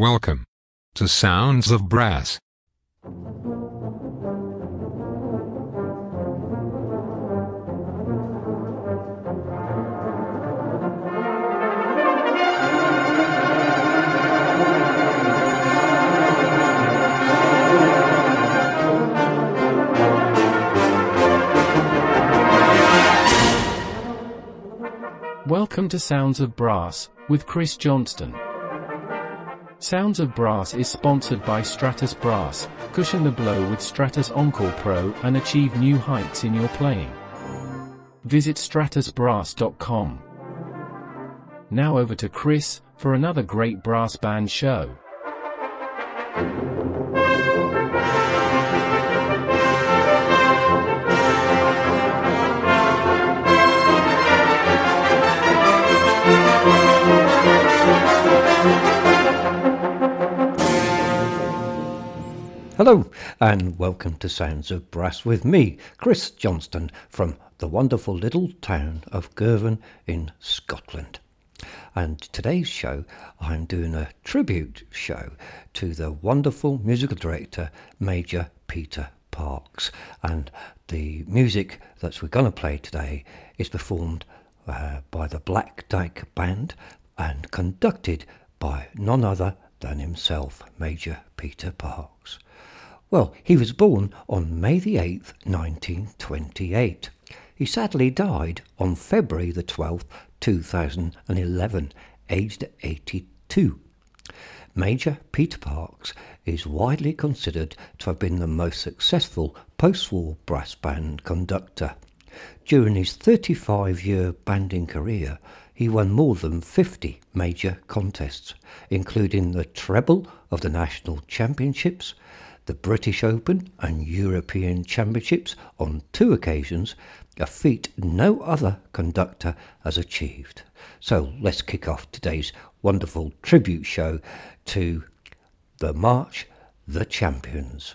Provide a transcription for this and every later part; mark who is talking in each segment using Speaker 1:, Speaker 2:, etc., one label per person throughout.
Speaker 1: Welcome to Sounds of Brass.
Speaker 2: Welcome to Sounds of Brass with Chris Johnston. Sounds of Brass is sponsored by Stratus Brass. Cushion the blow with Stratus Encore Pro and achieve new heights in your playing. Visit stratusbrass.com. Now over to Chris for another great brass band show.
Speaker 3: Hello, and welcome to Sounds of Brass with me, Chris Johnston, from the wonderful little town of Girvan in Scotland. And today's show, I'm doing a tribute show to the wonderful musical director, Major Peter Parkes. And the music that we're going to play today is performed uh, by the Black Dyke Band and conducted by none other than himself, Major Peter Parkes. Well, he was born on May the 8th, 1928. He sadly died on February the 12th, 2011, aged 82. Major Peter Parkes is widely considered to have been the most successful post-war brass band conductor. During his 35-year banding career, he won more than 50 major contests, including the treble of the National Championships, the British Open and European Championships on two occasions, a feat no other conductor has achieved. So let's kick off today's wonderful tribute show to the March the Champions.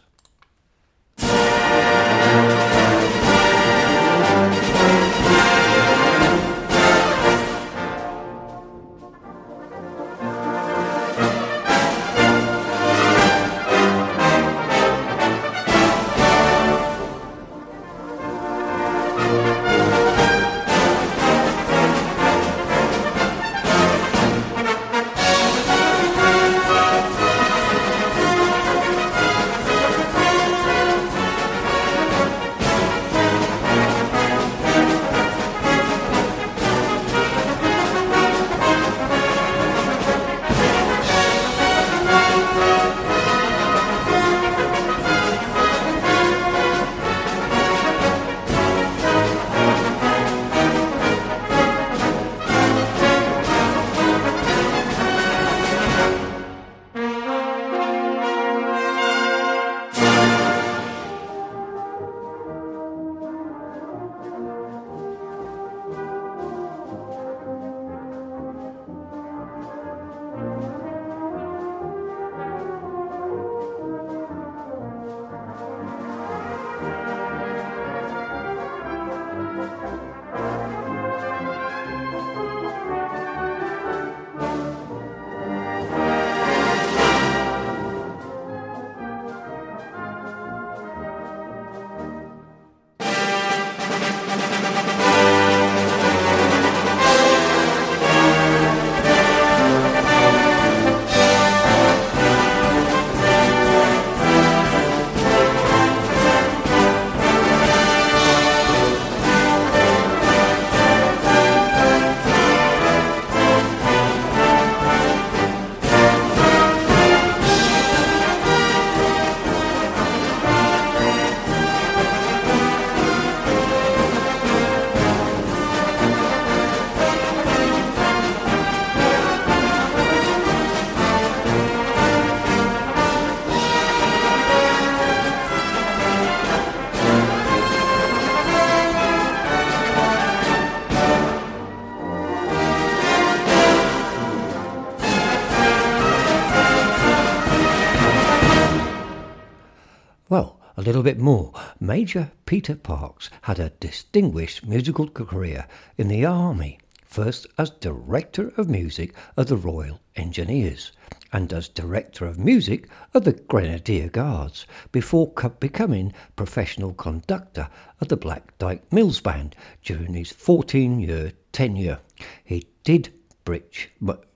Speaker 3: Little bit more. Major Peter Parkes had a distinguished musical career in the Army, first as Director of Music of the Royal Engineers and as Director of Music of the Grenadier Guards before co- becoming professional conductor of the Black Dyke Mills Band during his 14 year tenure. He did bridge,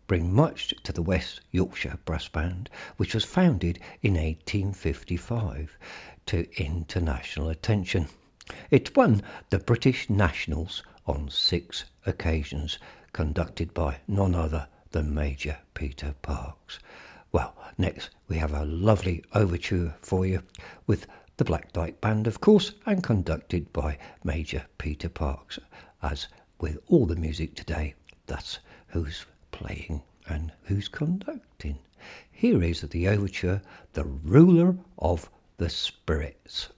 Speaker 3: bring much to the West Yorkshire Brass Band, which was founded in 1855 to international attention. It won the British Nationals on six occasions, conducted by none other than Major Peter Parkes. Well, next we have a lovely overture for you with the Black Dyke Band, of course, and conducted by Major Peter Parkes. As with all the music today, that's who's playing and who's conducting. Here is the overture, The Ruler of the Spirits.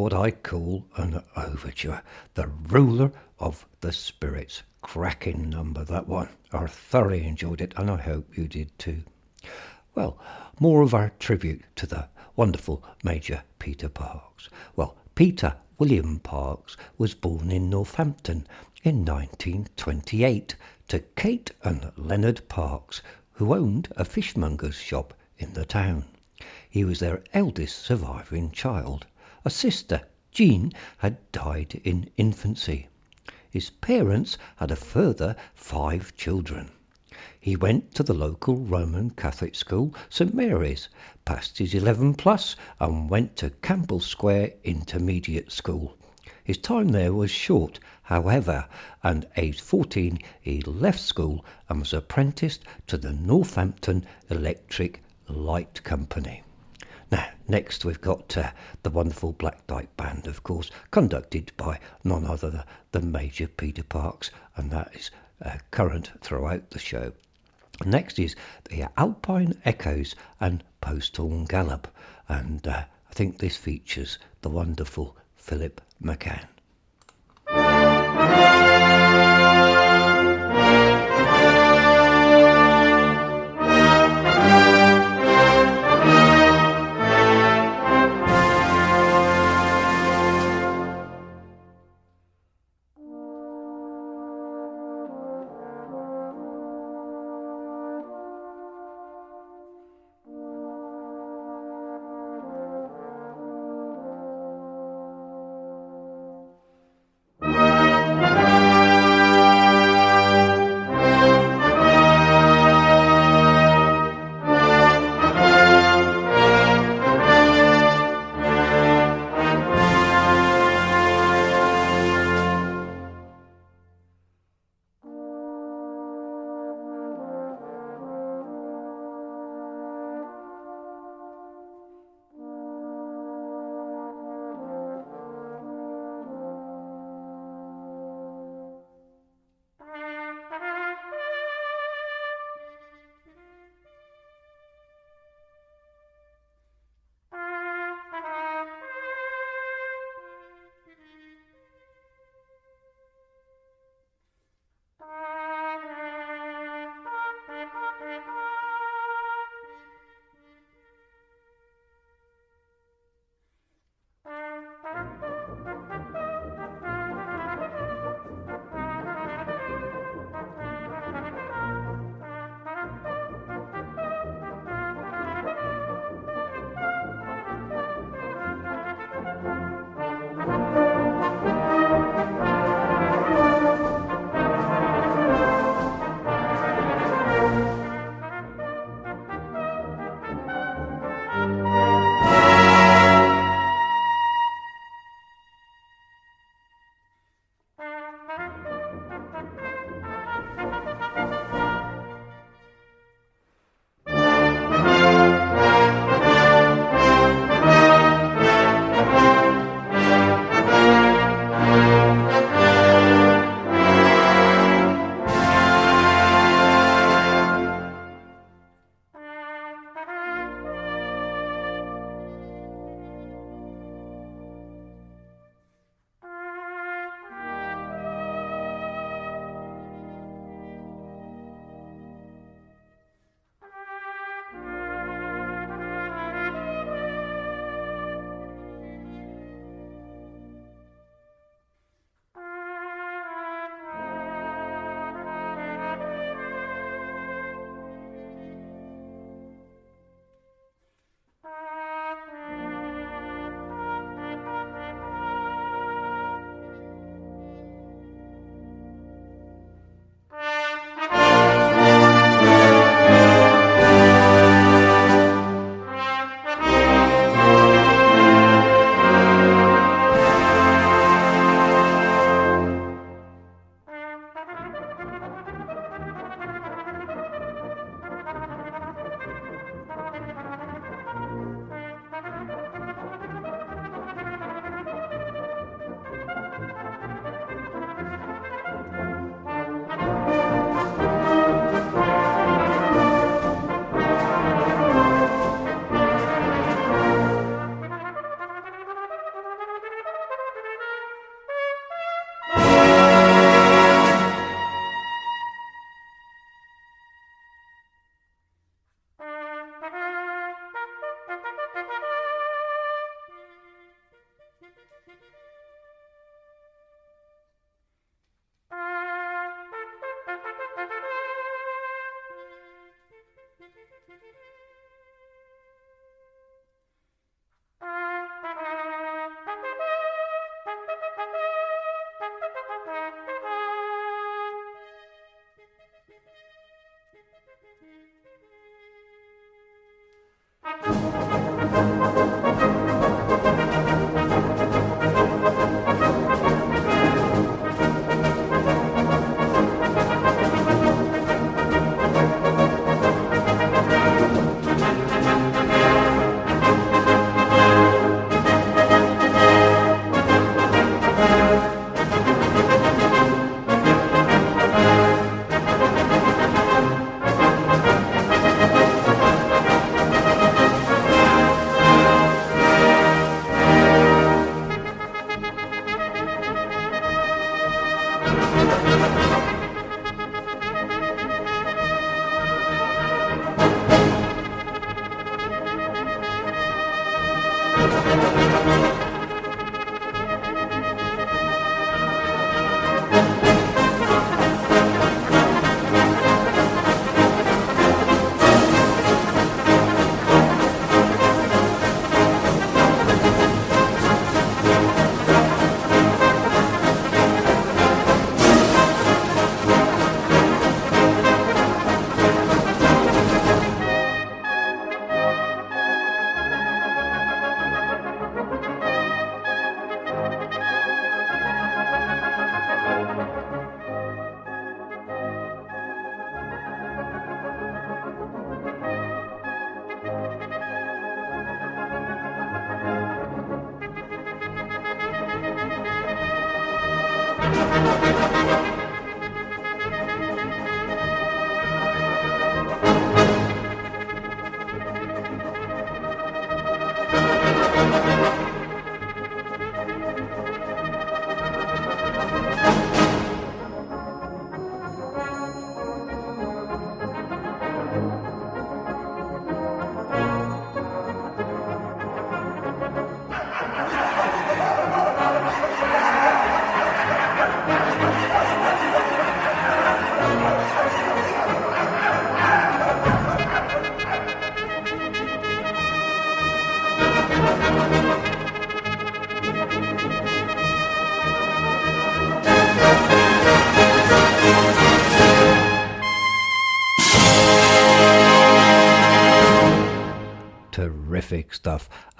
Speaker 3: What I call an overture. The ruler of the spirits. Cracking number, that one. I thoroughly enjoyed it, and I hope you did too. Well, more of our tribute to the wonderful Major Peter Parkes. Well, Peter William Parkes was born in Northampton in 1928 to Kate and Leonard Parkes, who owned a fishmonger's shop in the town. He was their eldest surviving child. A sister, Jean, had died in infancy. His parents had a further five children. He went to the local Roman Catholic school, St Mary's, passed his 11 plus and went to Campbell Square Intermediate School. His time there was short, however, and aged 14 he left school and was apprenticed to the Northampton Electric Light Company. Now, next we've got uh, the wonderful Black Dyke Band, of course, conducted by none other than Major Peter Parkes, and that is uh, current throughout the show. Next is the Alpine Echoes and Posthorn Gallop, and uh, I think this features the wonderful Philip McCann.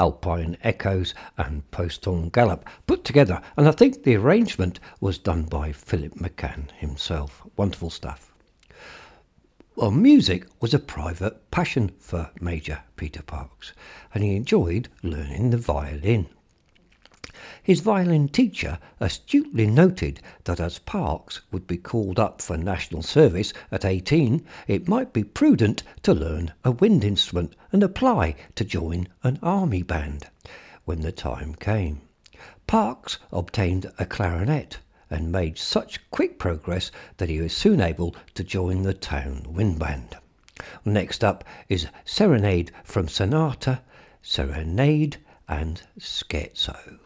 Speaker 3: Alpine Echoes and Post-Horn Gallop put together, and I think the arrangement was done by Philip McCann himself. Wonderful stuff. Well, music was a private passion for Major Peter Parkes, and he enjoyed learning the violin. His violin teacher astutely noted that as Parkes would be called up for national service at 18, it might be prudent to learn a wind instrument and apply to join an army band when the time came. Parkes obtained a clarinet and made such quick progress that he was soon able to join the town wind band. Next up is Serenade from Sonata, Serenade and Scherzo.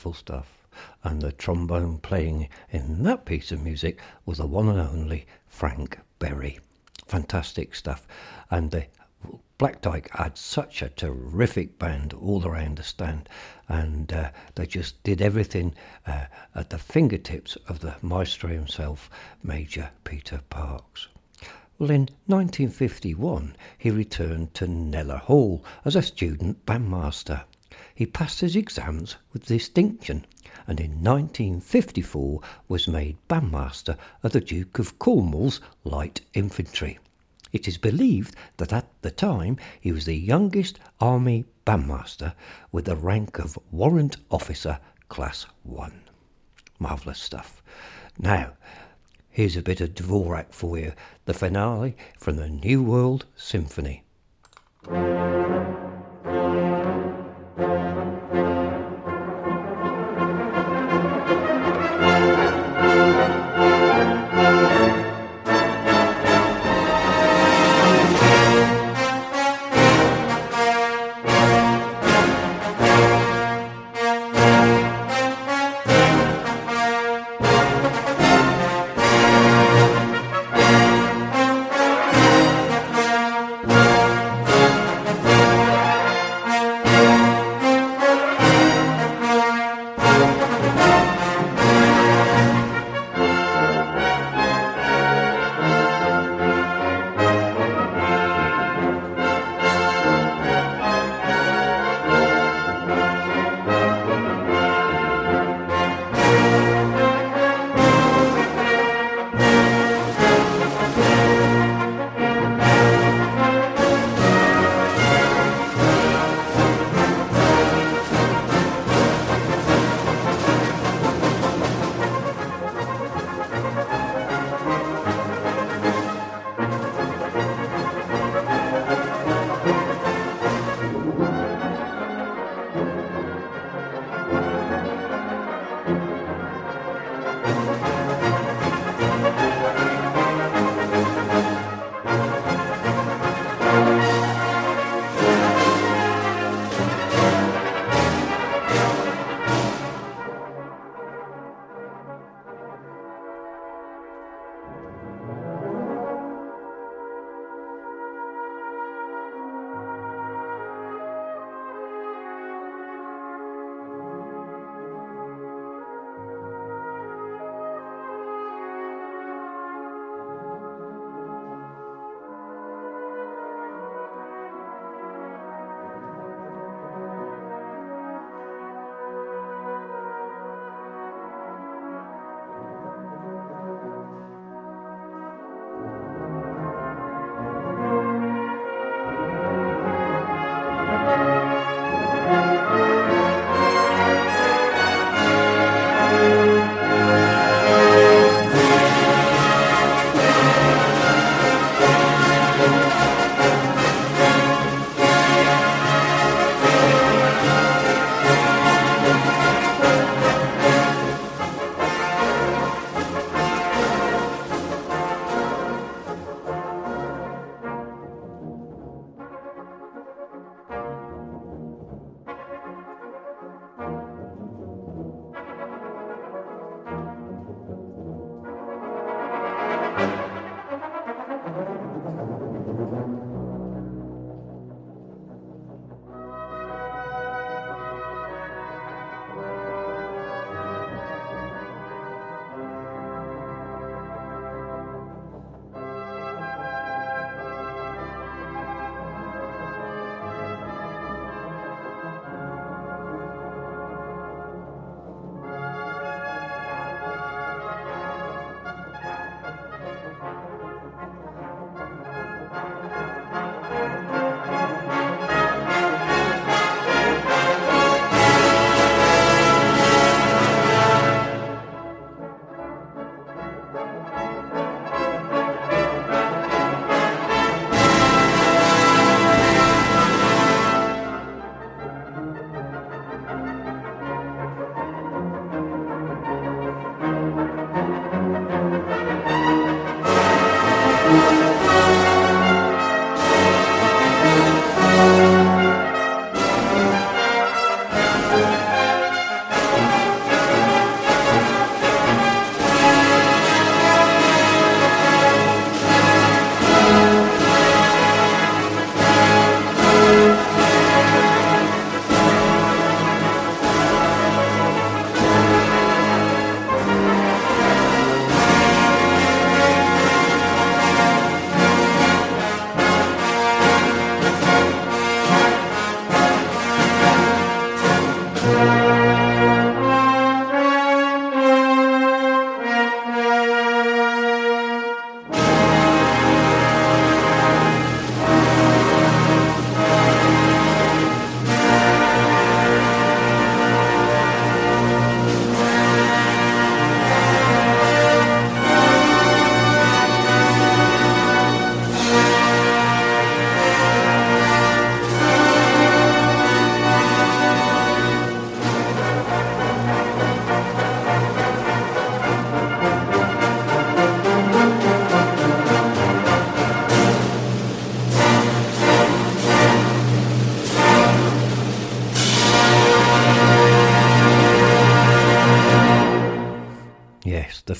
Speaker 3: Wonderful stuff. And the trombone playing in that piece of music was the one and only Frank Berry. Fantastic stuff. And the Black Dyke had such a terrific band all around the stand, and uh, they just did everything uh, at the fingertips of the maestro himself, Major Peter Parkes. Well, in 1951, he returned to Kneller Hall as a student bandmaster. He passed his exams with distinction and in 1954 was made bandmaster of the Duke of Cornwall's Light Infantry. It is believed that at the time he was the youngest army bandmaster with the rank of warrant officer class 1. Marvellous stuff. Now, here's a bit of Dvorak for you, the finale from the New World Symphony.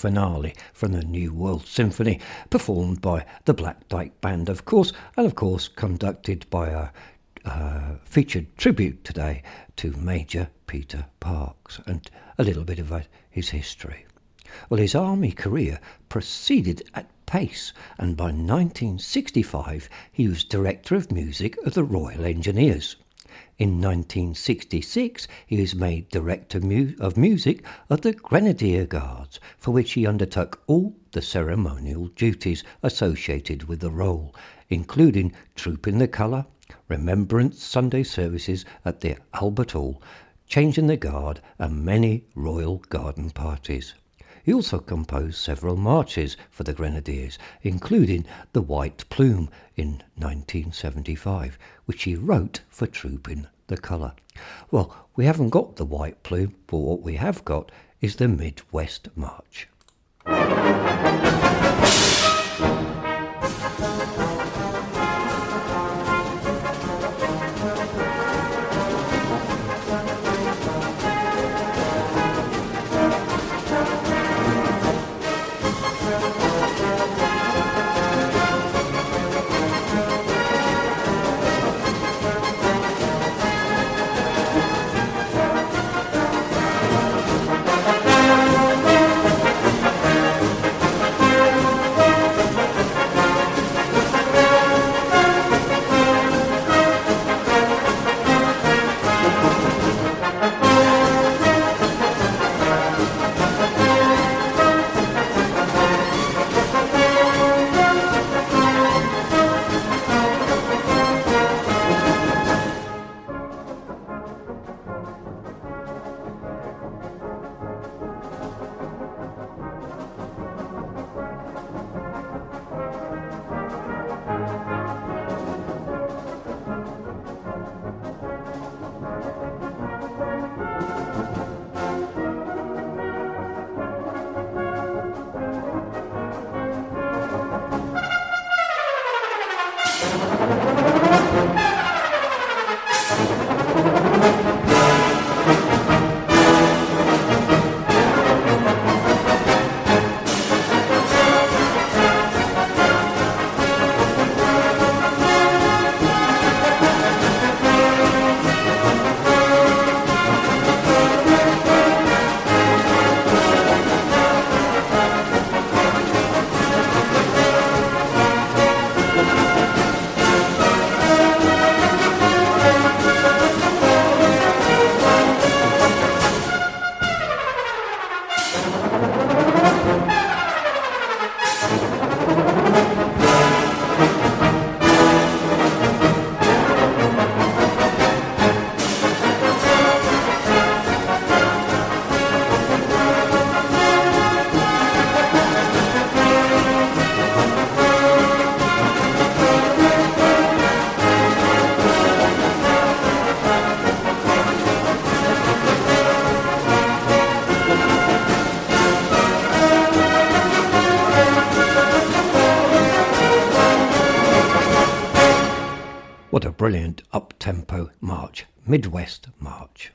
Speaker 3: Finale from the New World Symphony, performed by the Black Dyke Band, of course, and of course conducted by a uh, featured tribute today to Major Peter Parkes and a little bit about his history. Well, his army career proceeded at pace, and by 1965 he was Director of Music of the Royal Engineers. In 1966 he was made Director of Music of the Grenadier Guards, for which he undertook all the ceremonial duties associated with the role, including Troop in the Colour, Remembrance Sunday services at the Albert Hall, changing the guard, and many royal garden parties. He also composed several marches for the Grenadiers, including The White Plume in 1975, which he wrote for Troop in the Colour. Well, we haven't got The White Plume, but what we have got is the Midwest March. Midwest March.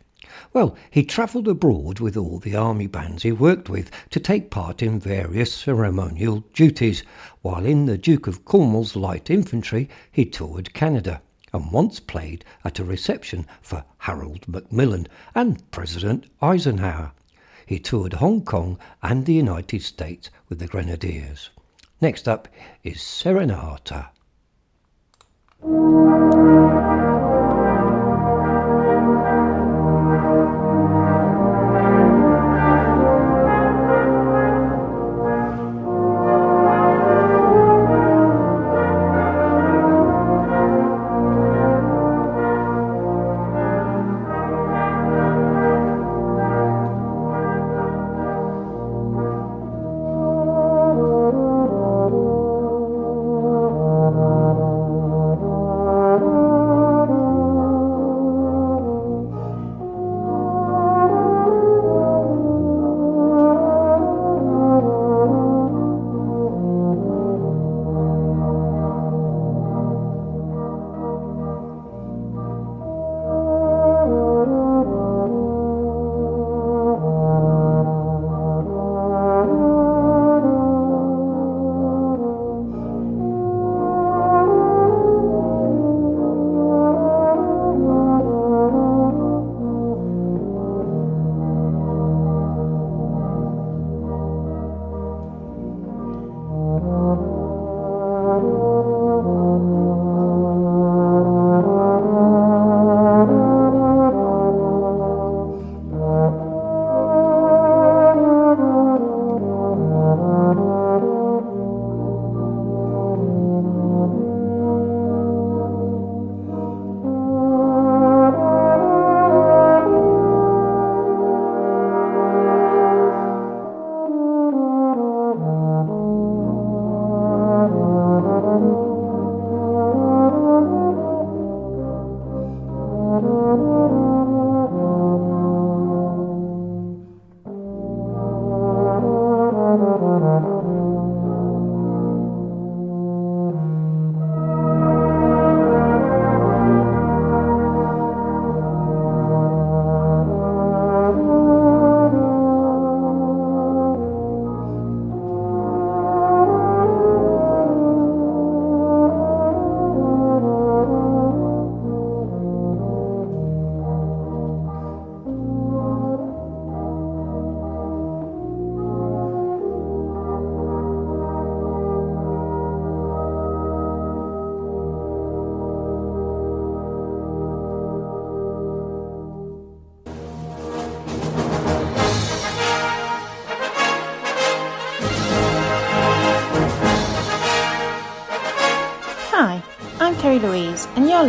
Speaker 3: Well, he travelled abroad with all the army bands he worked with to take part in various ceremonial duties, while in the Duke of Cornwall's Light Infantry he toured Canada and once played at a reception for Harold Macmillan and President Eisenhower. He toured Hong Kong and the United States with the Grenadiers. Next up is Serenata.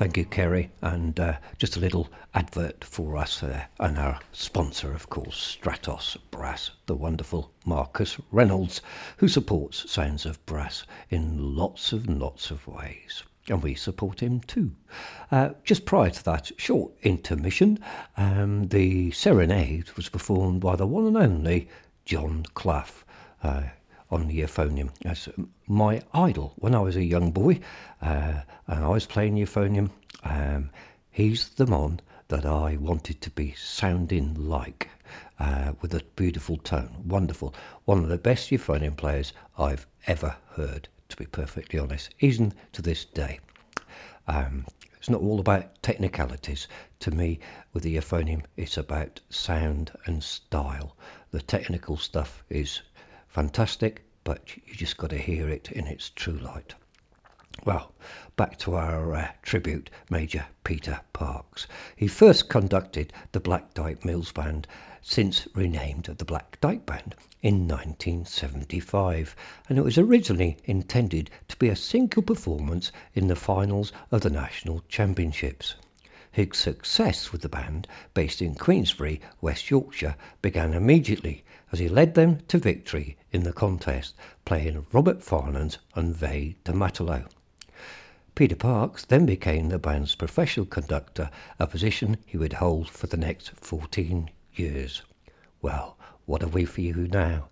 Speaker 3: Thank you, Kerry. And uh, just a little advert for us there. And our sponsor, of course, Stratus Brass, the wonderful Marcus Reynolds, who supports Sounds of Brass in lots and lots of ways. And we support him too. Uh, just prior to that short intermission, um, the serenade was performed by the one and only John Clough. Uh, on the euphonium as my idol when I was a young boy, uh, and I was playing euphonium. Um, he's the man that I wanted to be sounding like, uh, with a beautiful tone, wonderful. One of the best euphonium players I've ever heard, to be perfectly honest, even to this day. Um, it's not all about technicalities. To me, with the euphonium, it's about sound and style. The technical stuff is fantastic, but you just got to hear it in its true light. Well, back to our uh, tribute, Major Peter Parkes. He first conducted the Black Dyke Mills Band, since renamed the Black Dyke Band, in 1975, and it was originally intended to be a single performance in the finals of the National Championships. His success with the band, based in Queensbury, West Yorkshire, began immediately as he led them to victory in the contest, playing Robert Farnon's and de Matelot. Peter Parkes then became the band's professional conductor, a position he would hold for the next 14 years. Well, what have we for you now?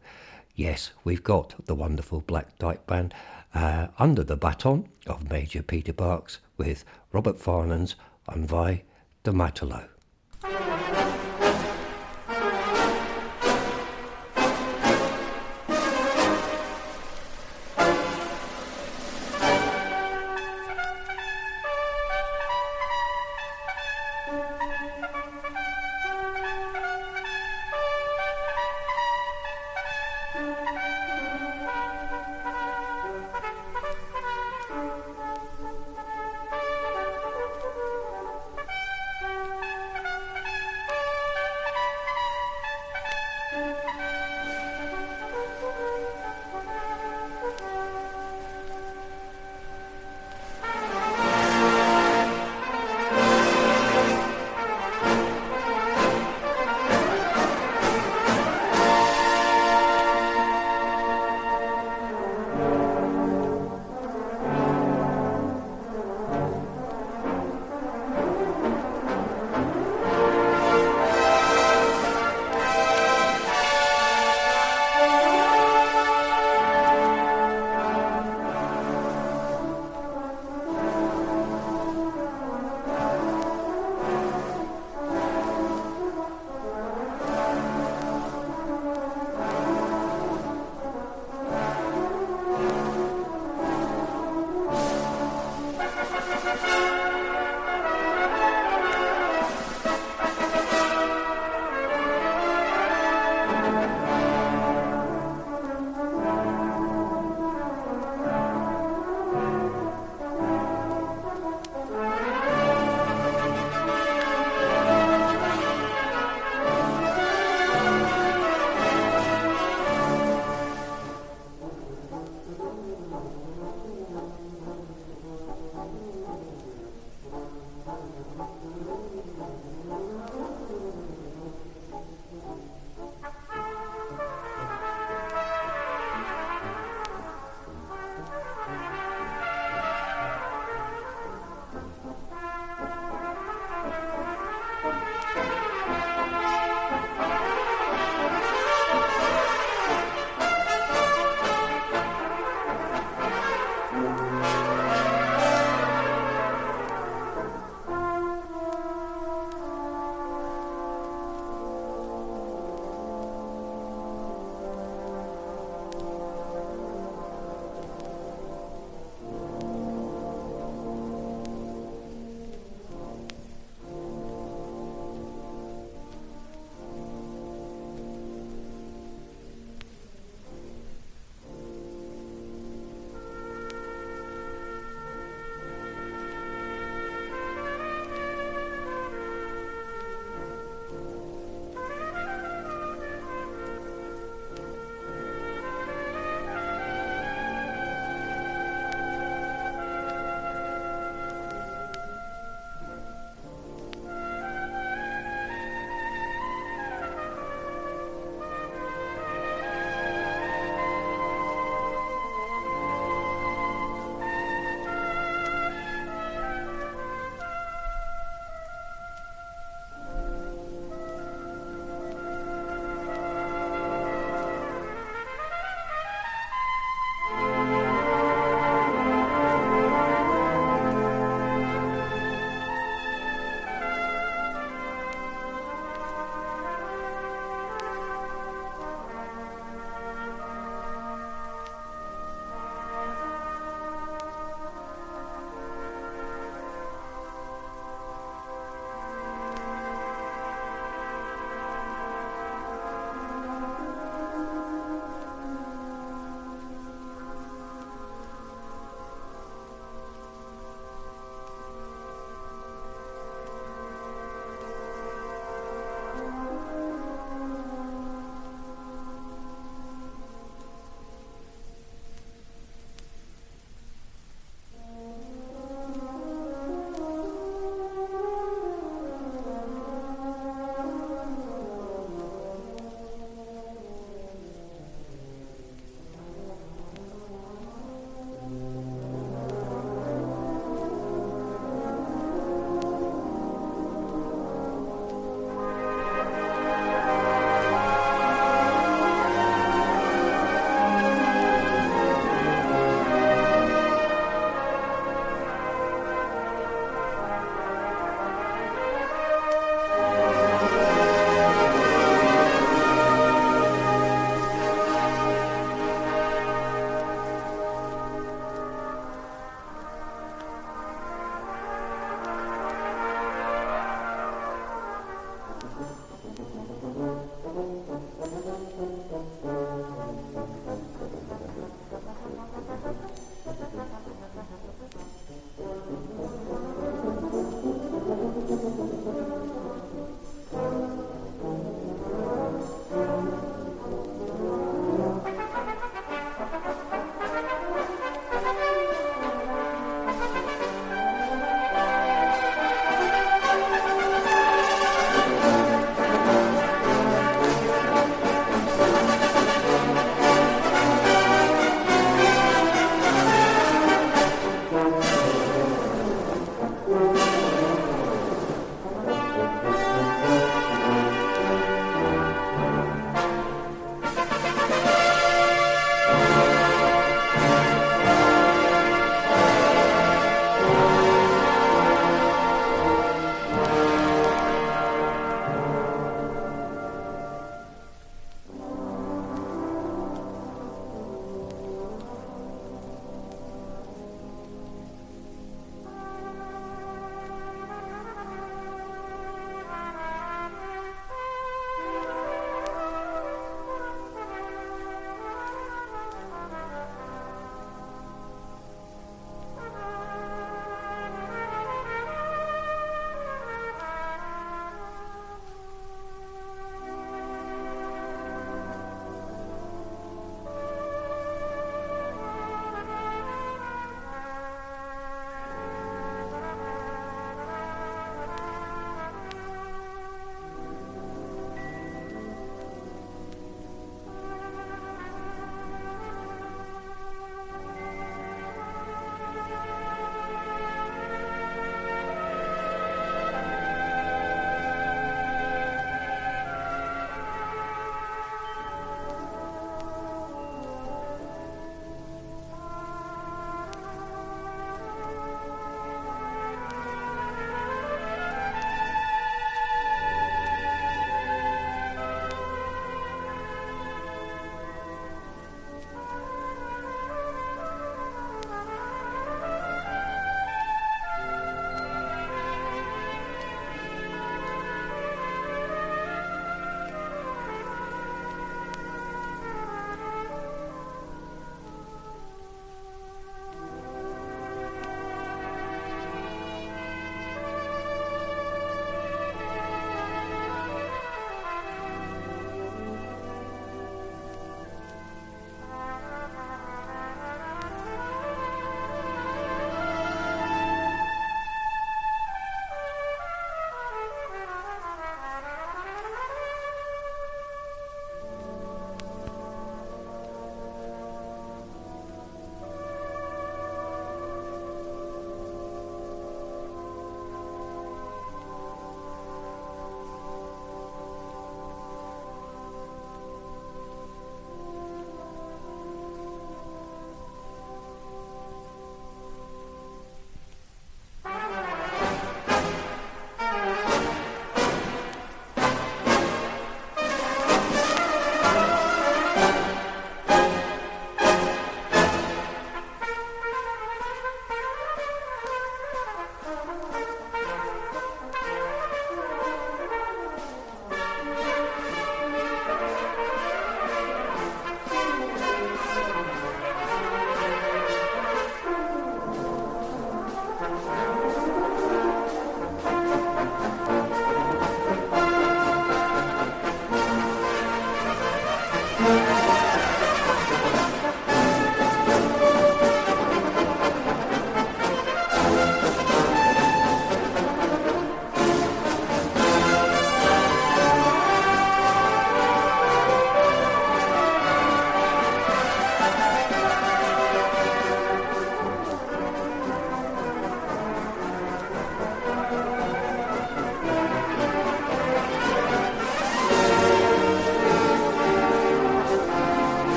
Speaker 3: Yes, we've got the wonderful Black Dyke Band uh, under the baton of Major Peter Parkes with Robert Farnon's and Vie de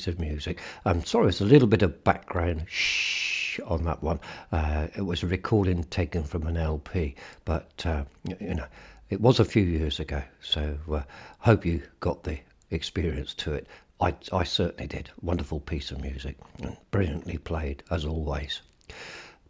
Speaker 3: piece of music. I'm sorry, it's a little bit of background shh on that one. Uh, it was a recording taken from an LP, but uh, you know, it was a few years ago. So uh, hope you got the experience to it. I, I certainly did. Wonderful piece of music, brilliantly played as always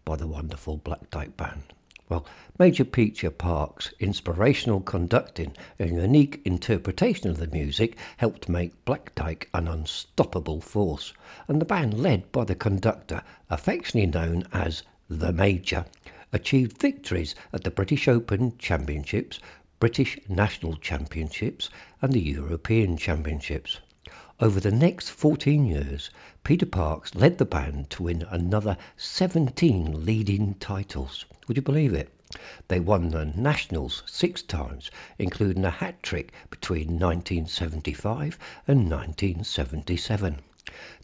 Speaker 3: by the wonderful Black Dyke Band. Well, Major Peter Parkes' inspirational conducting and unique interpretation of the music helped make Black Dyke an unstoppable force, and the band led by the conductor, affectionately known as the Major, achieved victories at the British Open Championships, British National Championships, and the European Championships. Over the next 14 years, Peter Parkes led the band to win another 17 leading titles. Would you believe it? They won the Nationals six times, including a hat trick between 1975 and 1977.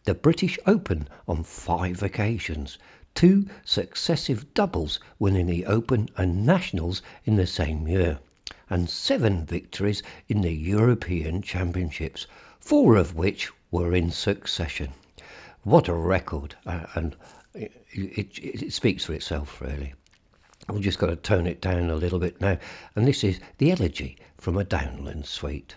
Speaker 3: The British Open on five occasions, two successive doubles winning the Open and Nationals in the same year, and seven victories in the European Championships, four of which were in succession. What a record! Uh, and it, it, it speaks for itself, really. We've just got to tone it down a little bit now, and this is the elegy from a downland suite.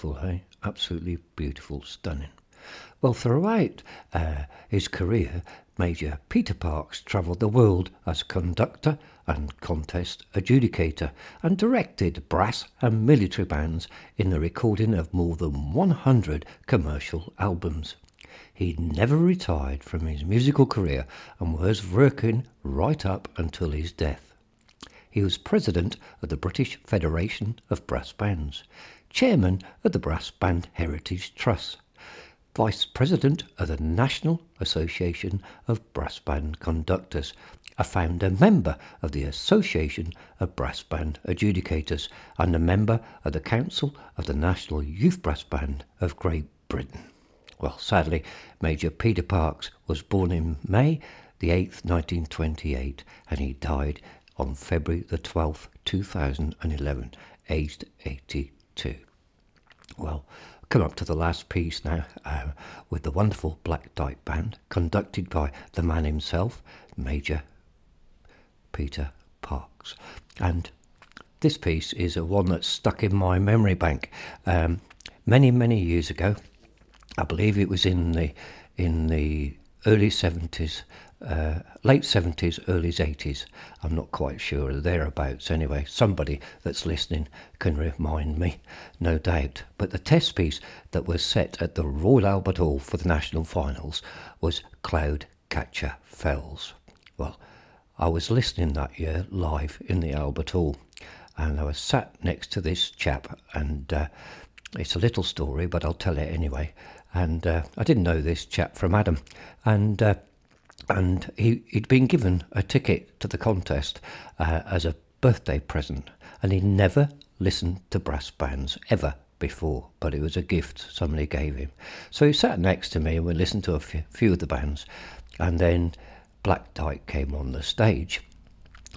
Speaker 3: Beautiful, hey? Absolutely beautiful, stunning. Well, throughout uh, his career, Major Peter Parkes travelled the world as conductor and contest adjudicator and directed brass and military bands in the recording of more than 100 commercial albums. He never retired from his musical career and was working right up until his death. He was president of the British Federation of Brass Bands, chairman of the Brass Band Heritage Trust, vice president of the National Association of Brass Band Conductors, a founder member of the Association of Brass Band Adjudicators, and a member of the Council of the National Youth Brass Band of Great Britain. Well, sadly, Major Peter Parkes was born in May the 8th, 1928, and he died on February the 12th, 2011, aged 82. Well, come up to the last piece now uh, with the wonderful Black Dyke Band, conducted by the man himself, Major Peter Parkes. And this piece is a one that's stuck in my memory bank. Um, many, many years ago, I believe it was in the in the early 70s, uh, late 70s, early 80s. I'm not quite sure, thereabouts anyway. Somebody that's listening can remind me, no doubt. But the test piece that was set at the Royal Albert Hall for the national finals was Cloud Catcher Fells. Well, I was listening that year live in the Albert Hall and I was sat next to this chap and uh, it's a little story, but I'll tell it anyway and uh, I didn't know this chap from Adam, and uh, and he he'd been given a ticket to the contest uh, as a birthday present, and he never listened to brass bands ever before, but it was a gift somebody gave him. So he sat next to me and we listened to a few, few of the bands, and then Black Dyke came on the stage,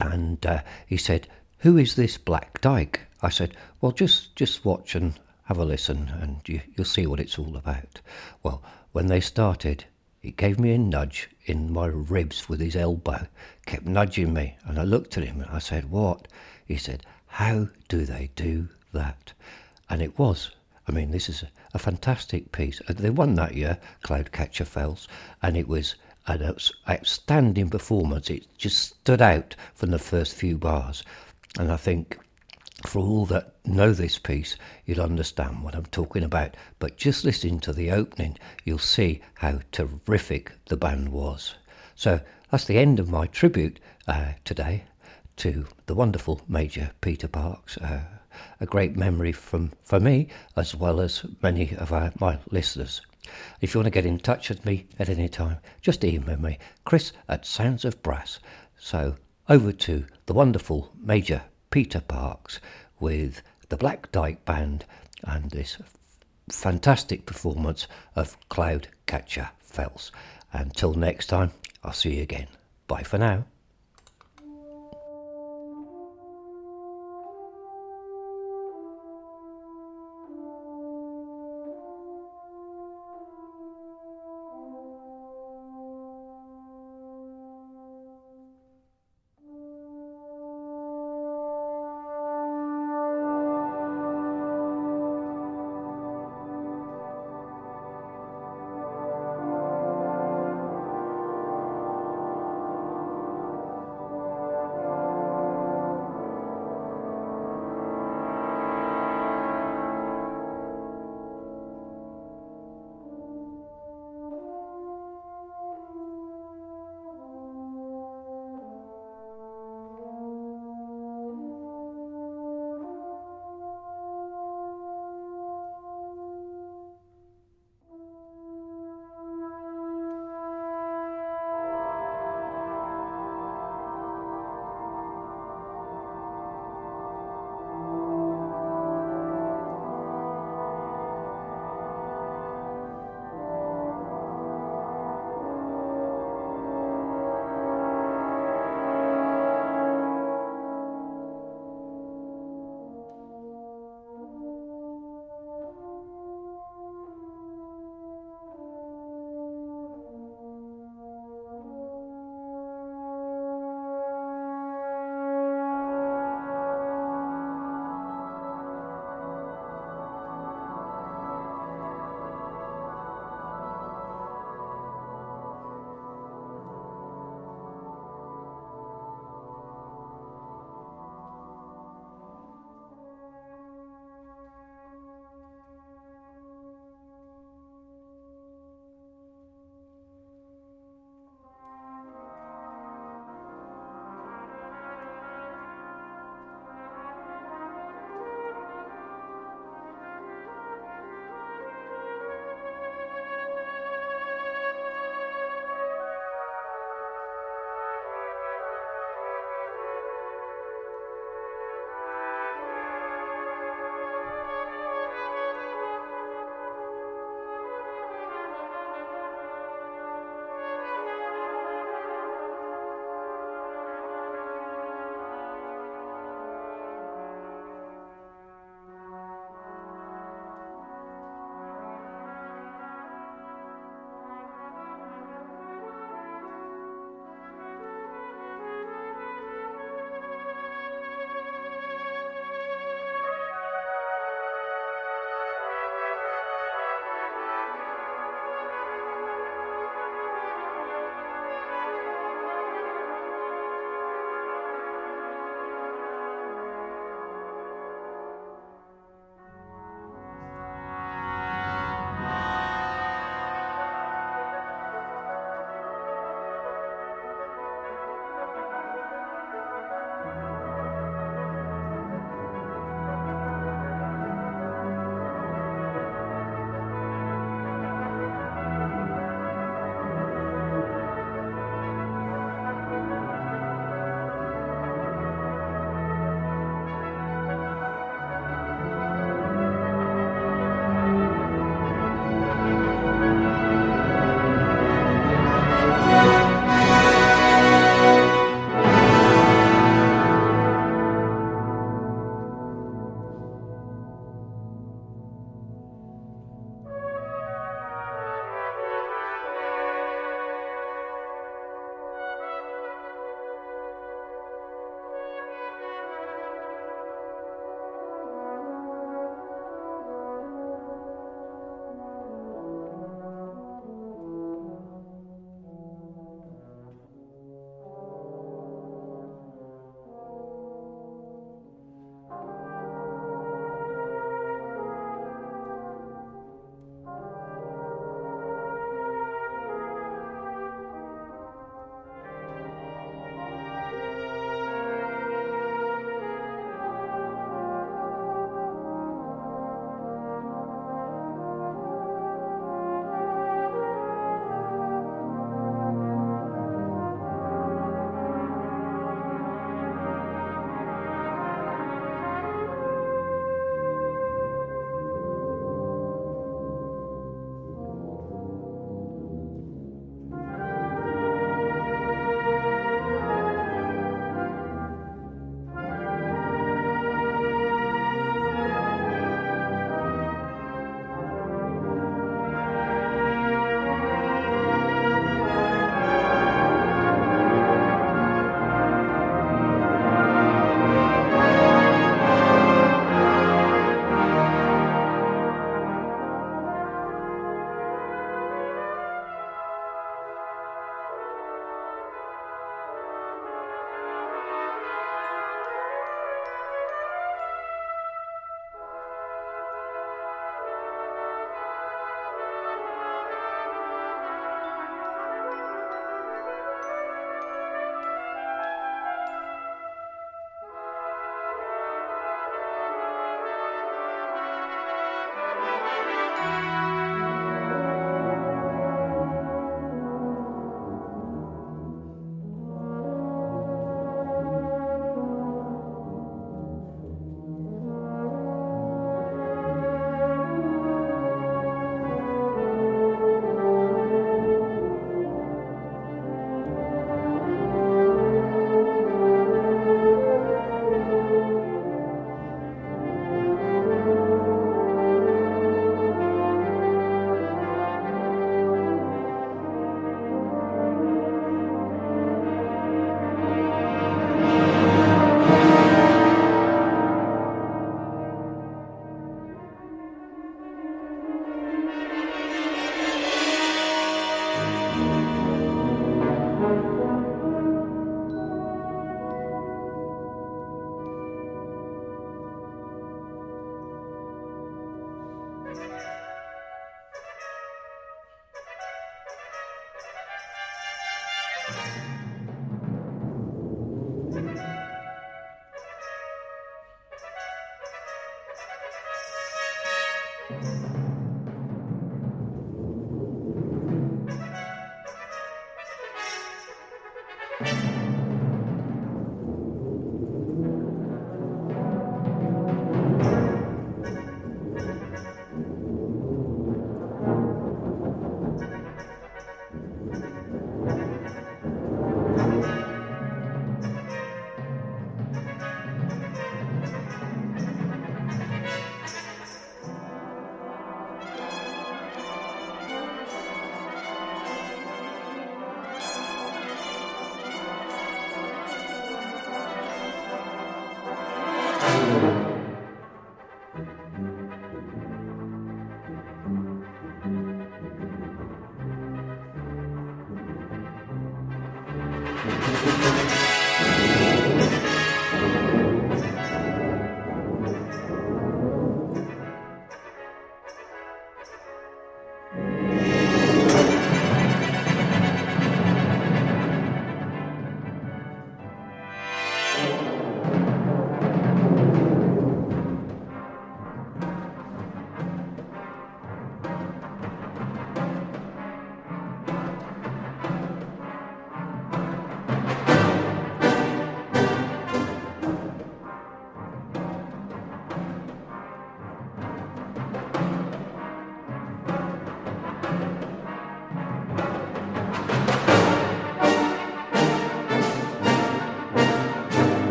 Speaker 3: and uh, he said, "Who is this Black Dyke?" I said, "Well, just just watch and have a listen and you, will see what it's all about. Well, when they started, he gave me a nudge in my ribs with his elbow, kept nudging me, and I looked at him and I said, What? He said, How do they do that? And it was. I mean, this is a, a fantastic piece. Uh, they won that year, Cloudcatcher Fells, and it was an outstanding performance. It just stood out from the first few bars. And I think for all that know this piece, you'll understand what I'm talking about. But just listening to the opening, you'll see how terrific the band was. So that's the end of my tribute uh, today to the wonderful Major Peter Parkes. Uh, a great memory from for me as well as many of our, my listeners. If you want to get in touch with me at any time, just email me, chris at Sounds of Brass. So over to the wonderful Major Peter Parkes with the Black Dyke Band and this fantastic performance of Cloud Catcher Fells. Until next time, I'll see you again. Bye for now.